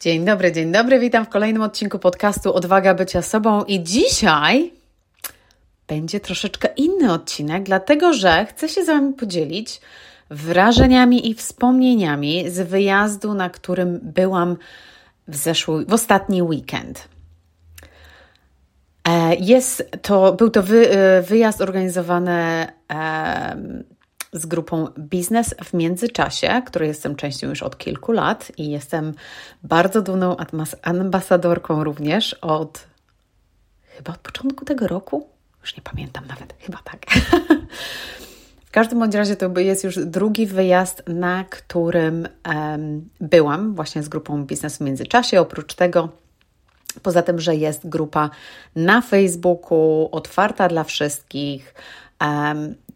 Dzień dobry, dzień dobry. Witam w kolejnym odcinku podcastu Odwaga bycia sobą i dzisiaj będzie troszeczkę inny odcinek, dlatego że chcę się z Wami podzielić wrażeniami i wspomnieniami z wyjazdu, na którym byłam w, zeszły, w ostatni weekend. E, jest to, był to wy, e, wyjazd organizowany z grupą Biznes w Międzyczasie, której jestem częścią już od kilku lat i jestem bardzo dumną ambasadorką również od chyba od początku tego roku. Już nie pamiętam nawet, chyba tak. w każdym bądź razie to jest już drugi wyjazd, na którym um, byłam właśnie z grupą Biznes w Międzyczasie. Oprócz tego Poza tym, że jest grupa na Facebooku otwarta dla wszystkich,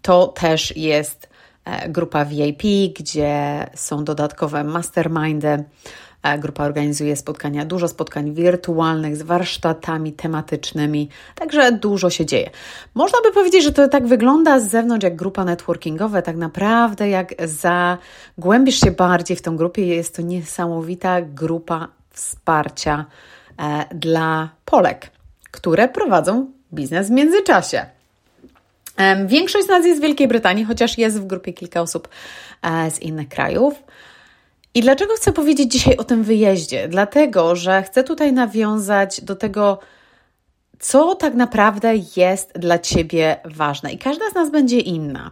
to też jest e, grupa VIP, gdzie są dodatkowe mastermindy. E, grupa organizuje spotkania, dużo spotkań wirtualnych z warsztatami tematycznymi, także dużo się dzieje. Można by powiedzieć, że to tak wygląda z zewnątrz jak grupa networkingowa, tak naprawdę jak zagłębisz się bardziej w tą grupie, jest to niesamowita grupa wsparcia e, dla Polek, które prowadzą biznes w międzyczasie. Większość z nas jest z Wielkiej Brytanii, chociaż jest w grupie kilka osób e, z innych krajów. I dlaczego chcę powiedzieć dzisiaj o tym wyjeździe? Dlatego, że chcę tutaj nawiązać do tego, co tak naprawdę jest dla Ciebie ważne. I każda z nas będzie inna.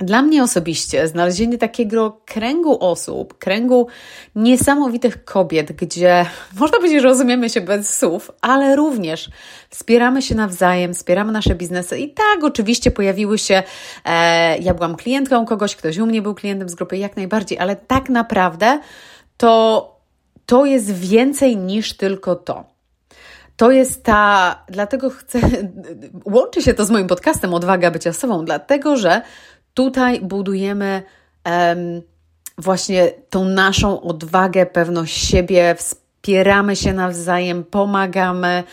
Dla mnie osobiście znalezienie takiego kręgu osób, kręgu niesamowitych kobiet, gdzie można powiedzieć, że rozumiemy się bez słów, ale również wspieramy się nawzajem, wspieramy nasze biznesy. I tak, oczywiście pojawiły się, e, ja byłam klientką kogoś, ktoś u mnie był klientem z grupy, jak najbardziej, ale tak naprawdę to, to jest więcej niż tylko to. To jest ta, dlatego chcę, łączy się to z moim podcastem Odwaga bycia sobą, dlatego że Tutaj budujemy um, właśnie tą naszą odwagę, pewność siebie, wspieramy się nawzajem, pomagamy,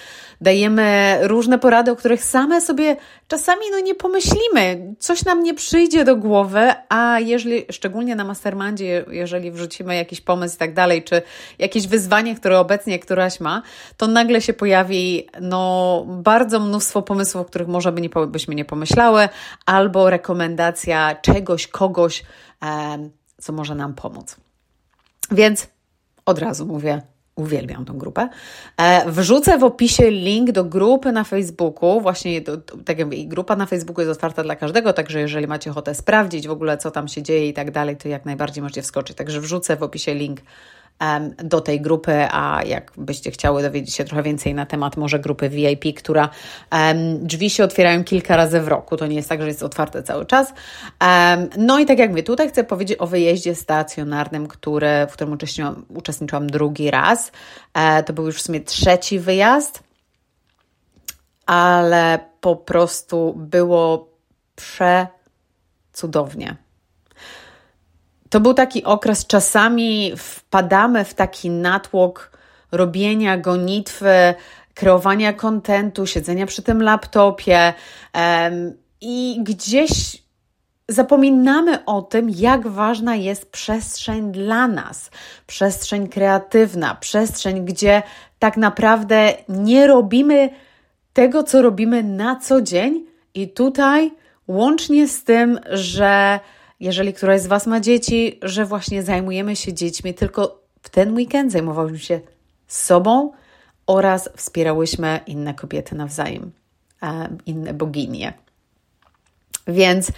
dajemy różne porady, o których same sobie czasami no, nie pomyślimy. Coś nam nie przyjdzie do głowy, a jeżeli, szczególnie na mastermindzie, jeżeli wrzucimy jakiś pomysł i tak dalej, czy jakieś wyzwanie, które obecnie któraś ma, to nagle się pojawi no, bardzo mnóstwo pomysłów, o których może by nie, byśmy nie pomyślały, albo rekomendacja czegoś, kogoś, e, co może nam pomóc. Więc od razu mówię, Uwielbiam tą grupę. E, wrzucę w opisie link do grupy na Facebooku. Właśnie, do, tak jak mówię, grupa na Facebooku jest otwarta dla każdego, także jeżeli macie ochotę sprawdzić w ogóle, co tam się dzieje i tak dalej, to jak najbardziej możecie wskoczyć. Także wrzucę w opisie link do tej grupy, a jakbyście chciały dowiedzieć się trochę więcej na temat może grupy VIP, która drzwi się otwierają kilka razy w roku, to nie jest tak, że jest otwarte cały czas. No i tak jak mówię, tutaj chcę powiedzieć o wyjeździe stacjonarnym, który, w którym uczestniczyłam, uczestniczyłam drugi raz. E, to był już w sumie trzeci wyjazd, ale po prostu było przecudownie. To był taki okres, czasami wpadamy w taki natłok robienia gonitwy, kreowania kontentu, siedzenia przy tym laptopie um, i gdzieś zapominamy o tym, jak ważna jest przestrzeń dla nas, przestrzeń kreatywna, przestrzeń, gdzie tak naprawdę nie robimy tego, co robimy na co dzień, i tutaj łącznie z tym, że jeżeli któraś z Was ma dzieci, że właśnie zajmujemy się dziećmi, tylko w ten weekend zajmowałyśmy się sobą oraz wspierałyśmy inne kobiety nawzajem, inne boginie. Więc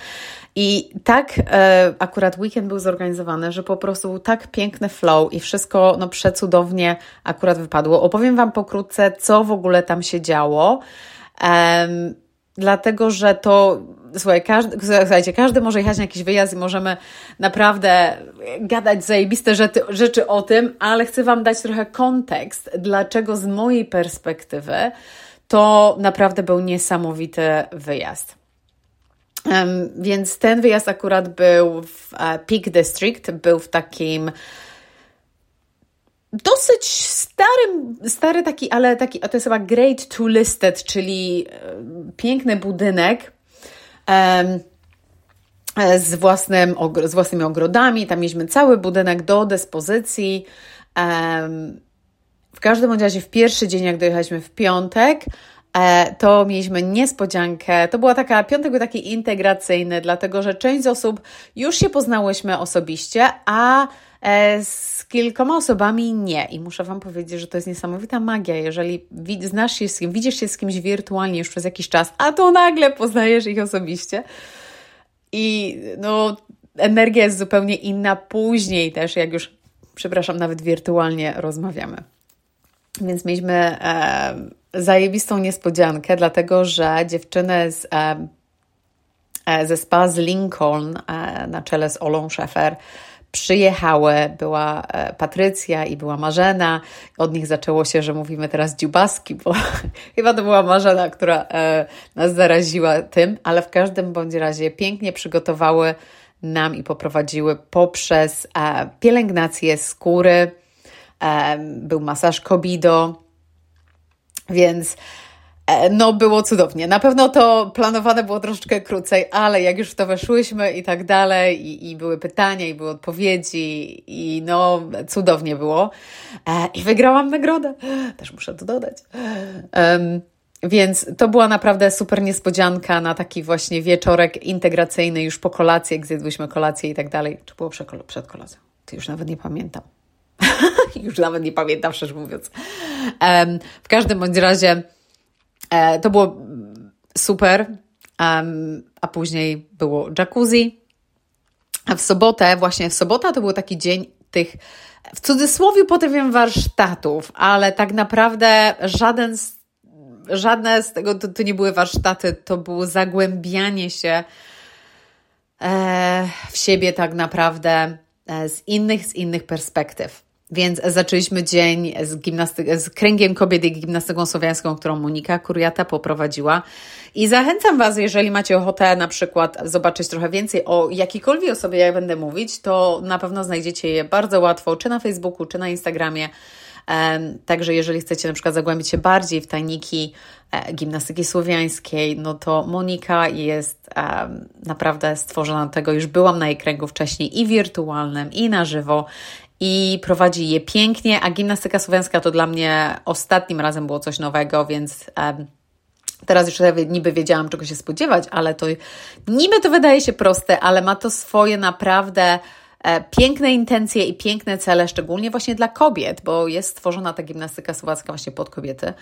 i tak e, akurat weekend był zorganizowany, że po prostu tak piękny flow i wszystko no, przecudownie akurat wypadło. Opowiem Wam pokrótce, co w ogóle tam się działo. Um, dlatego że to, słuchaj, każdy, słuchajcie, każdy może jechać na jakiś wyjazd i możemy naprawdę gadać zajebiste rzeczy, rzeczy o tym, ale chcę Wam dać trochę kontekst, dlaczego z mojej perspektywy to naprawdę był niesamowity wyjazd. Um, więc ten wyjazd akurat był w uh, Peak District, był w takim dosyć starym, stary taki, ale taki, to jest chyba Great to Listed, czyli e, piękny budynek e, z, własnym, z własnymi ogrodami. Tam mieliśmy cały budynek do dyspozycji. w każdym razie w pierwszy dzień, jak dojechaliśmy w piątek, e, to mieliśmy niespodziankę. To była taka, piątek był taki integracyjny, dlatego że część z osób już się poznałyśmy osobiście, a z kilkoma osobami nie. I muszę Wam powiedzieć, że to jest niesamowita magia. Jeżeli znasz się z kim, widzisz się z kimś wirtualnie już przez jakiś czas, a to nagle poznajesz ich osobiście. I no, energia jest zupełnie inna później też, jak już, przepraszam, nawet wirtualnie rozmawiamy. Więc mieliśmy e, zajebistą niespodziankę, dlatego że dziewczyny z, e, e ze spa z Lincoln e, na czele z Olą Szefer przyjechały, była e, Patrycja i była Marzena. Od nich zaczęło się, że mówimy teraz dziubaski, bo chyba to była Marzena, która e, nas zaraziła tym, ale w każdym bądź razie pięknie przygotowały nam i poprowadziły poprzez pielęgnację skóry, był masaż Kobido, więc e, no, było cudownie. Na pewno to planowane było troszeczkę krócej, ale jak już w to weszłyśmy i tak dalej, i, i były pytania, i były odpowiedzi, i no, cudownie było. E, I wygrałam nagrodę. Też muszę to dodać. Więc to była naprawdę super niespodzianka na taki właśnie wieczorek integracyjny już po kolacji, jak zjedłyśmy kolację i tak dalej. Czy było przed kolacją? Ty już nawet nie pamiętam. Już nawet nie pamiętam, szczerze mówiąc. W każdym bądź razie e, to było super, a później było jacuzzi. A w sobotę, właśnie w sobotę to był taki dzień tych, w cudzysłowie powiem warsztatów, ale tak naprawdę żaden z, żadne z tego to, to nie były warsztaty, to było zagłębianie się e, w siebie tak naprawdę e, z innych, z innych perspektyw. Więc zaczęliśmy dzień z, gimnastyk- z kręgiem kobiet i gimnastyką słowiańską, którą Monika Kuriata poprowadziła. I zachęcam Was, jeżeli macie ochotę na przykład zobaczyć trochę więcej o jakiejkolwiek osobie, jak będę mówić, to na pewno znajdziecie je bardzo łatwo, czy na Facebooku, czy na Instagramie. Także jeżeli chcecie na przykład zagłębić się bardziej w tajniki e, gimnastyki słowiańskiej, no to Monika jest naprawdę stworzona do tego. Już byłam na jej kręgu wcześniej i wirtualnym, i na żywo i prowadzi je pięknie, a gimnastyka słowiańska to dla mnie ostatnim razem było coś nowego, więc um, teraz już niby wiedziałam, czego się spodziewać, ale to niby to wydaje się proste, ale ma to swoje naprawdę e, piękne intencje i piękne cele, szczególnie właśnie dla kobiet, bo jest stworzona ta gimnastyka słowacka właśnie pod kobiety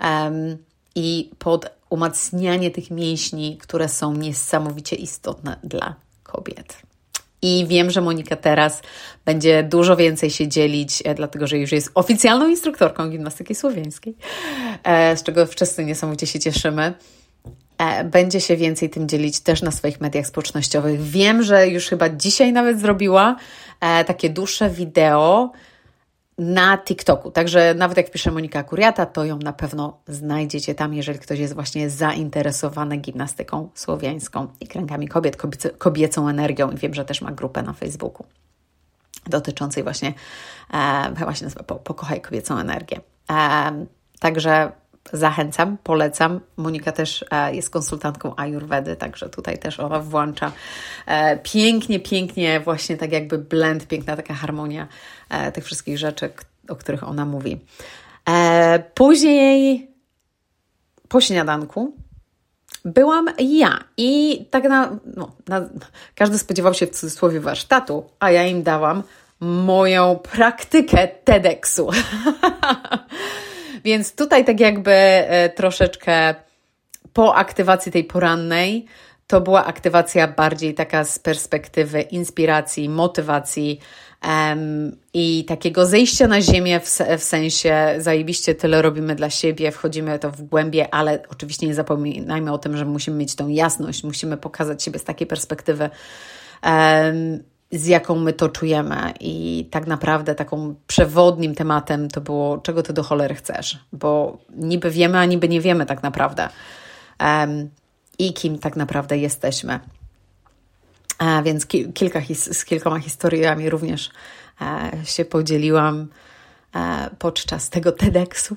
um, i pod umacnianie tych mięśni, które są niesamowicie istotne dla kobiet. I wiem, że Monika teraz będzie dużo więcej się dzielić, e, dlatego że już jest oficjalną instruktorką gimnastyki słowiańskiej, e, z czego wszyscy niesamowicie się cieszymy. E, będzie się więcej tym dzielić też na swoich mediach społecznościowych. Wiem, że już chyba dzisiaj nawet zrobiła takie dłuższe wideo na TikToku. Także nawet jak pisze Monika Kuriata, to ją na pewno znajdziecie tam, jeżeli ktoś jest właśnie zainteresowany gimnastyką słowiańską i kręgami kobiet, kobiecą energią. I wiem, że też ma grupę na Facebooku dotyczącej właśnie, e, nazywa Pokochaj kobiecą energię. E, także zachęcam, polecam. Monika też e, jest konsultantką Ayurvedy, także tutaj też ona włącza e, pięknie, pięknie, właśnie tak jakby blend, piękna taka harmonia e, tych wszystkich rzeczy, o których ona mówi. Później po śniadanku byłam ja i tak na, no, na, każdy spodziewał się w cudzysłowie warsztatu, a ja im dałam moją praktykę TEDxu. Więc tutaj tak jakby e, troszeczkę po aktywacji tej porannej, to była aktywacja bardziej taka z perspektywy inspiracji, motywacji um, i takiego zejścia na ziemię w, w sensie zajebiście tyle robimy dla siebie, wchodzimy to w głębie, ale oczywiście nie zapominajmy o tym, że musimy mieć tą jasność, musimy pokazać siebie z takiej perspektywy. Um, z jaką my to czujemy. I tak naprawdę taką przewodnim tematem to było, czego ty do cholery chcesz, bo niby wiemy, a niby nie wiemy tak naprawdę. Um, I kim tak naprawdę jesteśmy. A więc ki kilka z kilkoma historiami również e, się podzieliłam e, podczas tego TEDxu.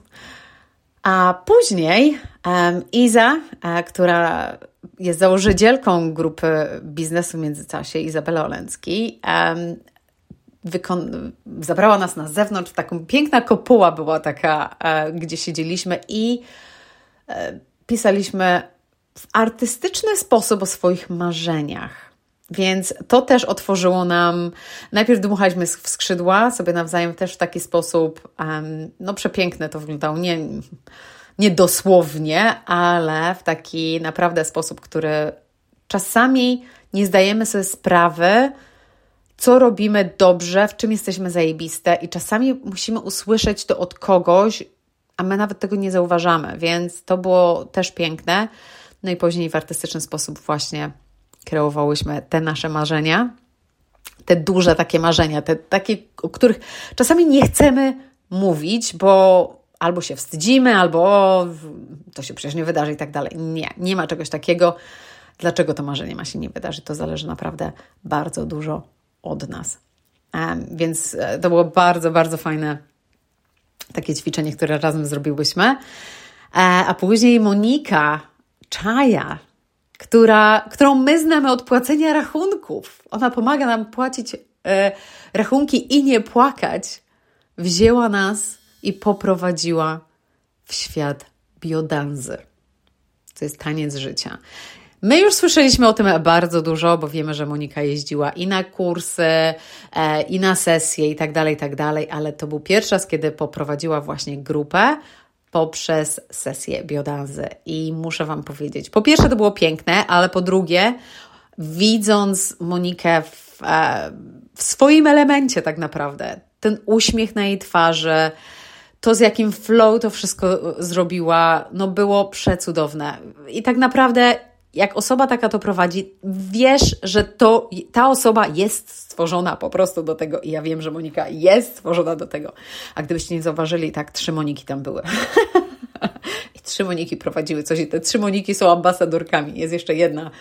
A później Iza, e, która jest założycielką grupy biznesu międzyczasie, Izabela Olencki, wykon- zabrała nas na zewnątrz, taką piękna kopuła była taka, e, gdzie siedzieliśmy i e, pisaliśmy w artystyczny sposób o swoich marzeniach. Więc to też otworzyło nam. Najpierw dmuchaliśmy w skrzydła sobie nawzajem też w taki sposób, um, no przepiękne to wyglądało. Nie, nie dosłownie, ale w taki naprawdę sposób, który czasami nie zdajemy sobie sprawy, co robimy dobrze, w czym jesteśmy zajebiste, i czasami musimy usłyszeć to od kogoś, a my nawet tego nie zauważamy, więc to było też piękne. No i później w artystyczny sposób właśnie kreowałyśmy te nasze marzenia, te duże takie marzenia, te takie, o których czasami nie chcemy mówić, bo albo się wstydzimy, albo o, to się przecież nie wydarzy i tak dalej. Nie, nie ma czegoś takiego. Dlaczego to marzenie ma się nie wydarzyć? To zależy naprawdę bardzo dużo od nas. Więc e, to było bardzo, bardzo fajne takie ćwiczenie, które razem zrobiłyśmy. E, a później Monika Czaja, która, którą my znamy od płacenia rachunków. Ona pomaga nam płacić e, rachunki i nie płakać. Wzięła nas i poprowadziła w świat biodanzy. To jest taniec życia. My już słyszeliśmy o tym bardzo dużo, bo wiemy, że Monika jeździła i na kursy, e, i na sesje, i tak dalej, i tak dalej, ale to był pierwszy raz, kiedy poprowadziła właśnie grupę poprzez sesję biodanzy. I muszę Wam powiedzieć, po pierwsze to było piękne, ale po drugie, widząc Monikę w, e, w swoim elemencie tak naprawdę, ten uśmiech na jej twarzy, to z jakim flow to wszystko zrobiła, no było przecudowne. I tak naprawdę jak osoba taka to prowadzi, wiesz, że to, ta osoba jest stworzona po prostu do tego i ja wiem, że Monika jest stworzona do tego. A gdybyście nie zauważyli, tak trzy Moniki tam były. I trzy Moniki prowadziły coś i te trzy Moniki są ambasadorkami. Jest jeszcze jedna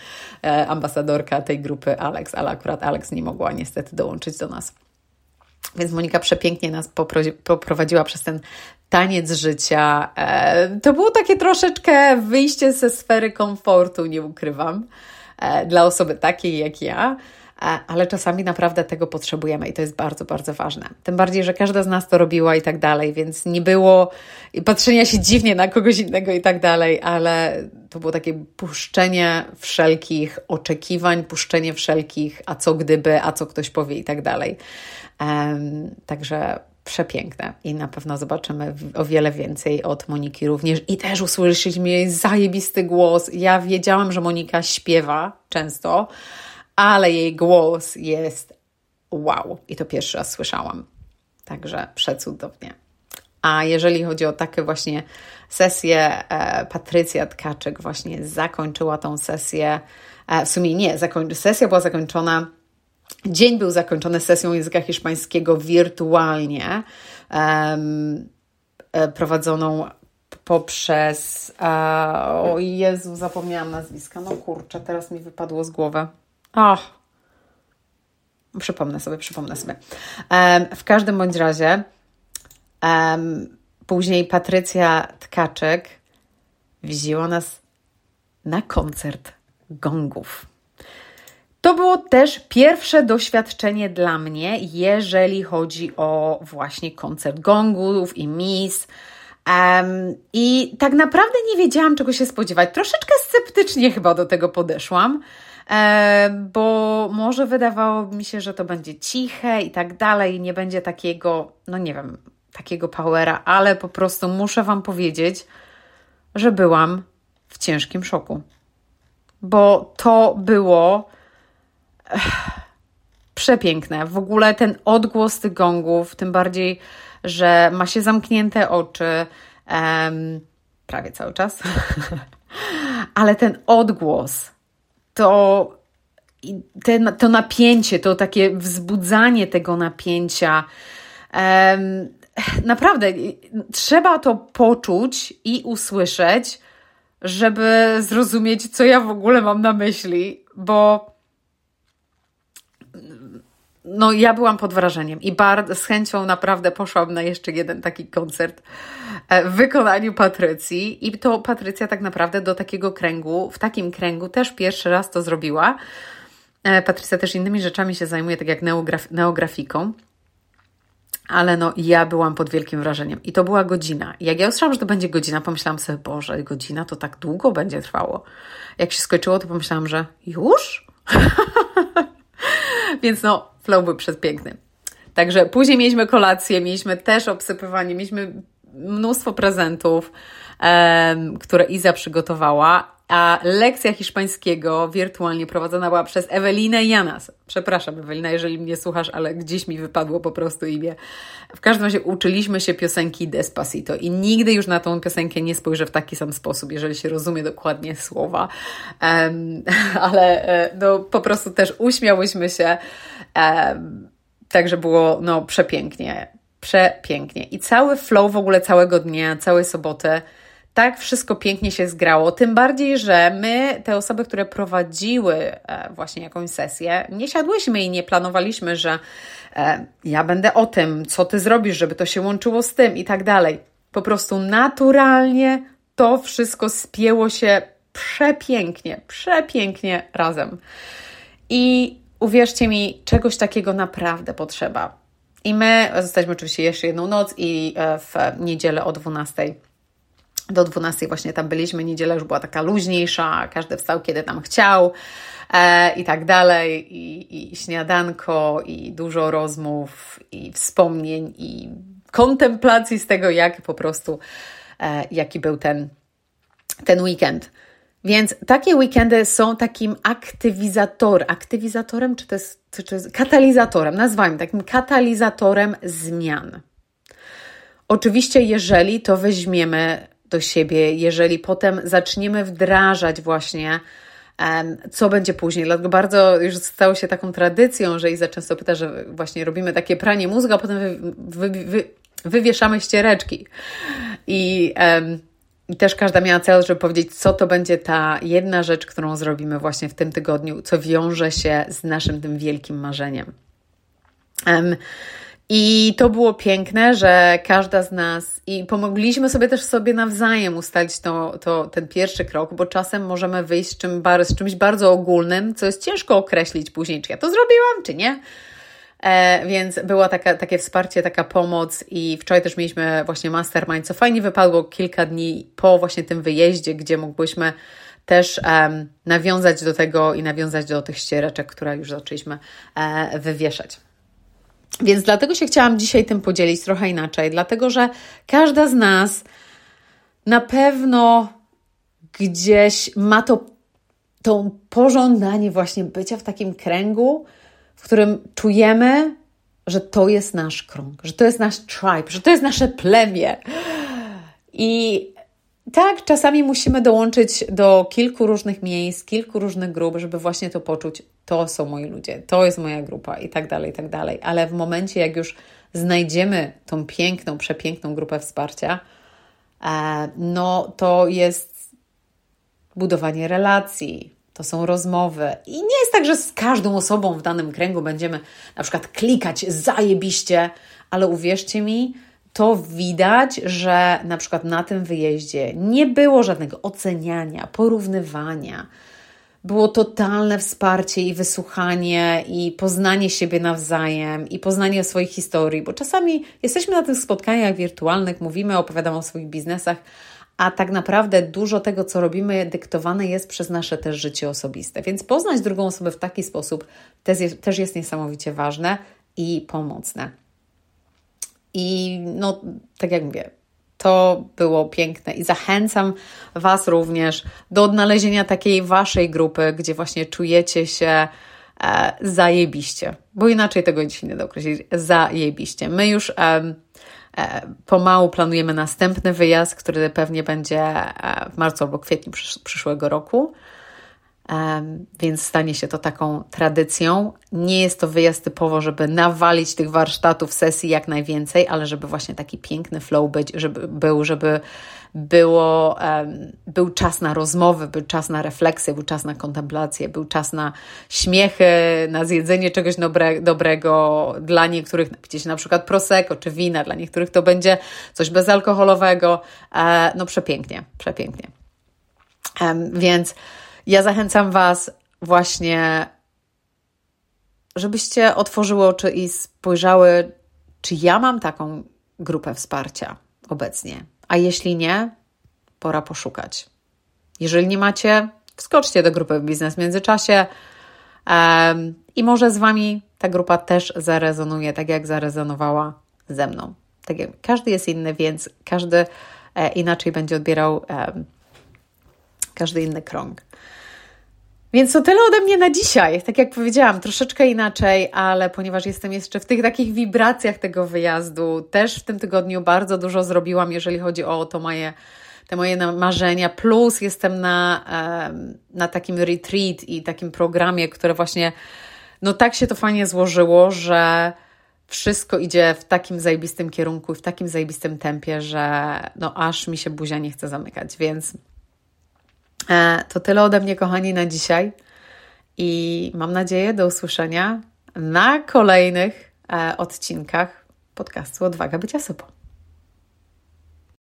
e, ambasadorka tej grupy, Alex, ale akurat Alex nie mogła niestety dołączyć do nas. Więc Monika przepięknie nas poprowadziła przez ten taniec życia. E, to było takie troszeczkę wyjście ze sfery komfortu, nie ukrywam, e, dla osoby takiej jak ja. Ale czasami naprawdę tego potrzebujemy i to jest bardzo, bardzo ważne. Tym bardziej, że każda z nas to robiła i tak dalej, więc nie było patrzenia się dziwnie na kogoś innego i tak dalej, ale to było takie puszczenie wszelkich oczekiwań, puszczenie wszelkich, a co gdyby, a co ktoś powie i tak dalej. Um, także przepiękne i na pewno zobaczymy o wiele więcej od Moniki również. I też usłyszeliśmy jej zajebisty głos. Ja wiedziałam, że Monika śpiewa często, ale jej głos jest wow. I to pierwszy raz słyszałam. Także przecudownie. A jeżeli chodzi o takie właśnie sesje, e, Patrycja Tkaczyk właśnie zakończyła tą sesję. E, w sumie nie, zakoń- sesja była zakończona Dzień był zakończony sesją języka hiszpańskiego wirtualnie, um, prowadzoną poprzez. o Jezu, zapomniałam nazwiska. No kurczę, teraz mi wypadło z głowy. Ach. Przypomnę sobie, przypomnę sobie. W każdym bądź razie, później Patrycja Tkaczek wzięła nas na koncert gongów. To było też pierwsze doświadczenie dla mnie, jeżeli chodzi o właśnie koncert gongów i mis. Um, I tak naprawdę nie wiedziałam, czego się spodziewać. Troszeczkę sceptycznie chyba do tego podeszłam, bo może wydawało mi się, że to będzie ciche i tak dalej, nie będzie takiego, no nie wiem, takiego powera, ale po prostu muszę Wam powiedzieć, że byłam w ciężkim szoku. Bo to było przepiękne. W ogóle ten odgłos tych gongów, tym bardziej, że ma się zamknięte oczy um, prawie cały czas, ale ten odgłos, to, ten, to napięcie, to takie wzbudzanie tego napięcia. Um, naprawdę, trzeba to poczuć i usłyszeć, żeby zrozumieć, co ja w ogóle mam na myśli, bo no ja byłam pod wrażeniem i bardzo z chęcią naprawdę poszłam na jeszcze jeden taki koncert e, w wykonaniu Patrycji i to Patrycja tak naprawdę do takiego kręgu, w takim kręgu też pierwszy raz to zrobiła. E, Patrycja też innymi rzeczami się zajmuje, tak jak neograf neografiką. Ale no, ja byłam pod wielkim wrażeniem. I to była godzina. Jak ja usłyszałam, że to będzie godzina, pomyślałam sobie, Boże, godzina to tak długo będzie trwało. Jak się skończyło, to pomyślałam, że już? Więc no, flow był przepiękny. Także później mieliśmy kolację, mieliśmy też obsypywanie, mieliśmy mnóstwo prezentów, um, które Iza przygotowała. A lekcja hiszpańskiego wirtualnie prowadzona była przez Ewelinę Janas. Przepraszam, Ewelina, jeżeli mnie słuchasz, ale gdzieś mi wypadło po prostu imię. W każdym razie uczyliśmy się piosenki Despacito i nigdy już na tą piosenkę nie spojrzę w taki sam sposób, jeżeli się rozumie dokładnie słowa. Um, ale e, no, po prostu też uśmiałyśmy się. Także było no, przepięknie. Przepięknie. I cały flow w ogóle całego dnia, całej soboty tak wszystko pięknie się zgrało. Tym bardziej, że my, te osoby, które prowadziły e, właśnie jakąś sesję, nie siadłyśmy i nie planowaliśmy, że e, ja będę o tym, co ty zrobisz, żeby to się łączyło z tym i tak dalej. Po prostu naturalnie to wszystko spięło się przepięknie, przepięknie razem. I uwierzcie mi, czegoś takiego naprawdę potrzeba. I my zostaliśmy oczywiście jeszcze jedną noc i e, w niedzielę o 12 do 12 właśnie tam byliśmy. Niedziela już była taka luźniejsza, każdy wstał kiedy tam chciał e, i tak dalej. I, I śniadanko, i dużo rozmów, i wspomnień, i kontemplacji z tego, jak po prostu, e, jaki był ten, ten weekend. Więc takie weekendy są takim aktywizatorem, aktywizatorem, czy to jest, czy jest katalizatorem, nazwijmy takim katalizatorem zmian. Oczywiście, jeżeli to weźmiemy do siebie, jeżeli potem zaczniemy wdrażać właśnie co będzie później. Dlatego bardzo już stało się taką tradycją, że Iza często pyta, że właśnie robimy takie pranie mózgu, a potem wy, wy, wy, wywieszamy ściereczki. I, um, I też każda miała cel, żeby powiedzieć, co to będzie ta jedna rzecz, którą zrobimy właśnie w tym tygodniu, co wiąże się z naszym tym wielkim marzeniem. Um, i to było piękne, że każda z nas i pomogliśmy sobie też sobie nawzajem ustalić to, to, ten pierwszy krok, bo czasem możemy wyjść z, czym, z czymś bardzo ogólnym, co jest ciężko określić później, czy ja to zrobiłam, czy nie. E, więc było taka, takie wsparcie, taka pomoc i wczoraj też mieliśmy właśnie mastermind, co fajnie wypadło kilka dni po właśnie tym wyjeździe, gdzie mogłyśmy też um, nawiązać do tego i nawiązać do tych ściereczek, które już zaczęliśmy e, wywieszać. Więc dlatego się chciałam dzisiaj tym podzielić trochę inaczej, dlatego że każda z nas na pewno gdzieś ma to, to pożądanie właśnie bycia w takim kręgu, w którym czujemy, że to jest nasz krąg, że to jest nasz tribe, że to jest nasze plemię. I tak, czasami musimy dołączyć do kilku różnych miejsc, kilku różnych grup, żeby właśnie to poczuć. To są moi ludzie, to jest moja grupa i tak dalej, i tak dalej. Ale w momencie, jak już znajdziemy tą piękną, przepiękną grupę wsparcia, e, no to jest budowanie relacji, to są rozmowy. I nie jest tak, że z każdą osobą w danym kręgu będziemy na przykład klikać zajebiście, ale uwierzcie mi, to widać, że na przykład na tym wyjeździe nie było żadnego oceniania, porównywania. Było totalne wsparcie i wysłuchanie, i poznanie siebie nawzajem, i poznanie swoich historii, bo czasami jesteśmy na tych spotkaniach wirtualnych, mówimy, opowiadamy o swoich biznesach, a tak naprawdę dużo tego, co robimy, dyktowane jest przez nasze też życie osobiste. Więc poznać drugą osobę w taki sposób też jest, też jest niesamowicie ważne i pomocne. I no, tak jak mówię, to było piękne i zachęcam Was również do odnalezienia takiej Waszej grupy, gdzie właśnie czujecie się e, zajebiście, bo inaczej tego dzisiaj nie da określić, zajebiście. My już e, pomału planujemy następny wyjazd, który pewnie będzie e, w marcu albo kwietniu przysz przyszłego roku więc stanie się to taką tradycją. Nie jest to wyjazd typowo, żeby nawalić tych warsztatów, sesji jak najwięcej, ale żeby właśnie taki piękny flow być, żeby był, żeby było, był czas na rozmowy, był czas na refleksję, był czas na kontemplację, był czas na śmiechy, na zjedzenie czegoś dobre, dobrego. Dla niektórych napicie się na przykład prosecco czy wina, dla niektórych to będzie coś bezalkoholowego. E, no przepięknie, przepięknie. Więc ja zachęcam Was właśnie, żebyście otworzyły oczy i spojrzały, czy ja mam taką grupę wsparcia obecnie. A jeśli nie, pora poszukać. Jeżeli nie macie, wskoczcie do grupy Biznes w międzyczasie um, i może z Wami ta grupa też zarezonuje, tak jak zarezonowała ze mną. Tak jak każdy jest inny, więc każdy e, inaczej będzie odbierał e, każdy inny krąg. Więc to tyle ode mnie na dzisiaj. Tak jak powiedziałam, troszeczkę inaczej, ale ponieważ jestem jeszcze w tych takich wibracjach tego wyjazdu, też w tym tygodniu bardzo dużo zrobiłam, jeżeli chodzi o to moje, te moje marzenia. Plus jestem na, na takim retreat i takim programie, które właśnie, no tak się to fajnie złożyło, że wszystko idzie w takim zajebistym kierunku i w takim zajebistym tempie, że no aż mi się buzia nie chce zamykać, więc to tyle ode mnie, kochani, na dzisiaj. I mam nadzieję do usłyszenia na kolejnych e, odcinkach podcastu Odwaga Bycia Sobą.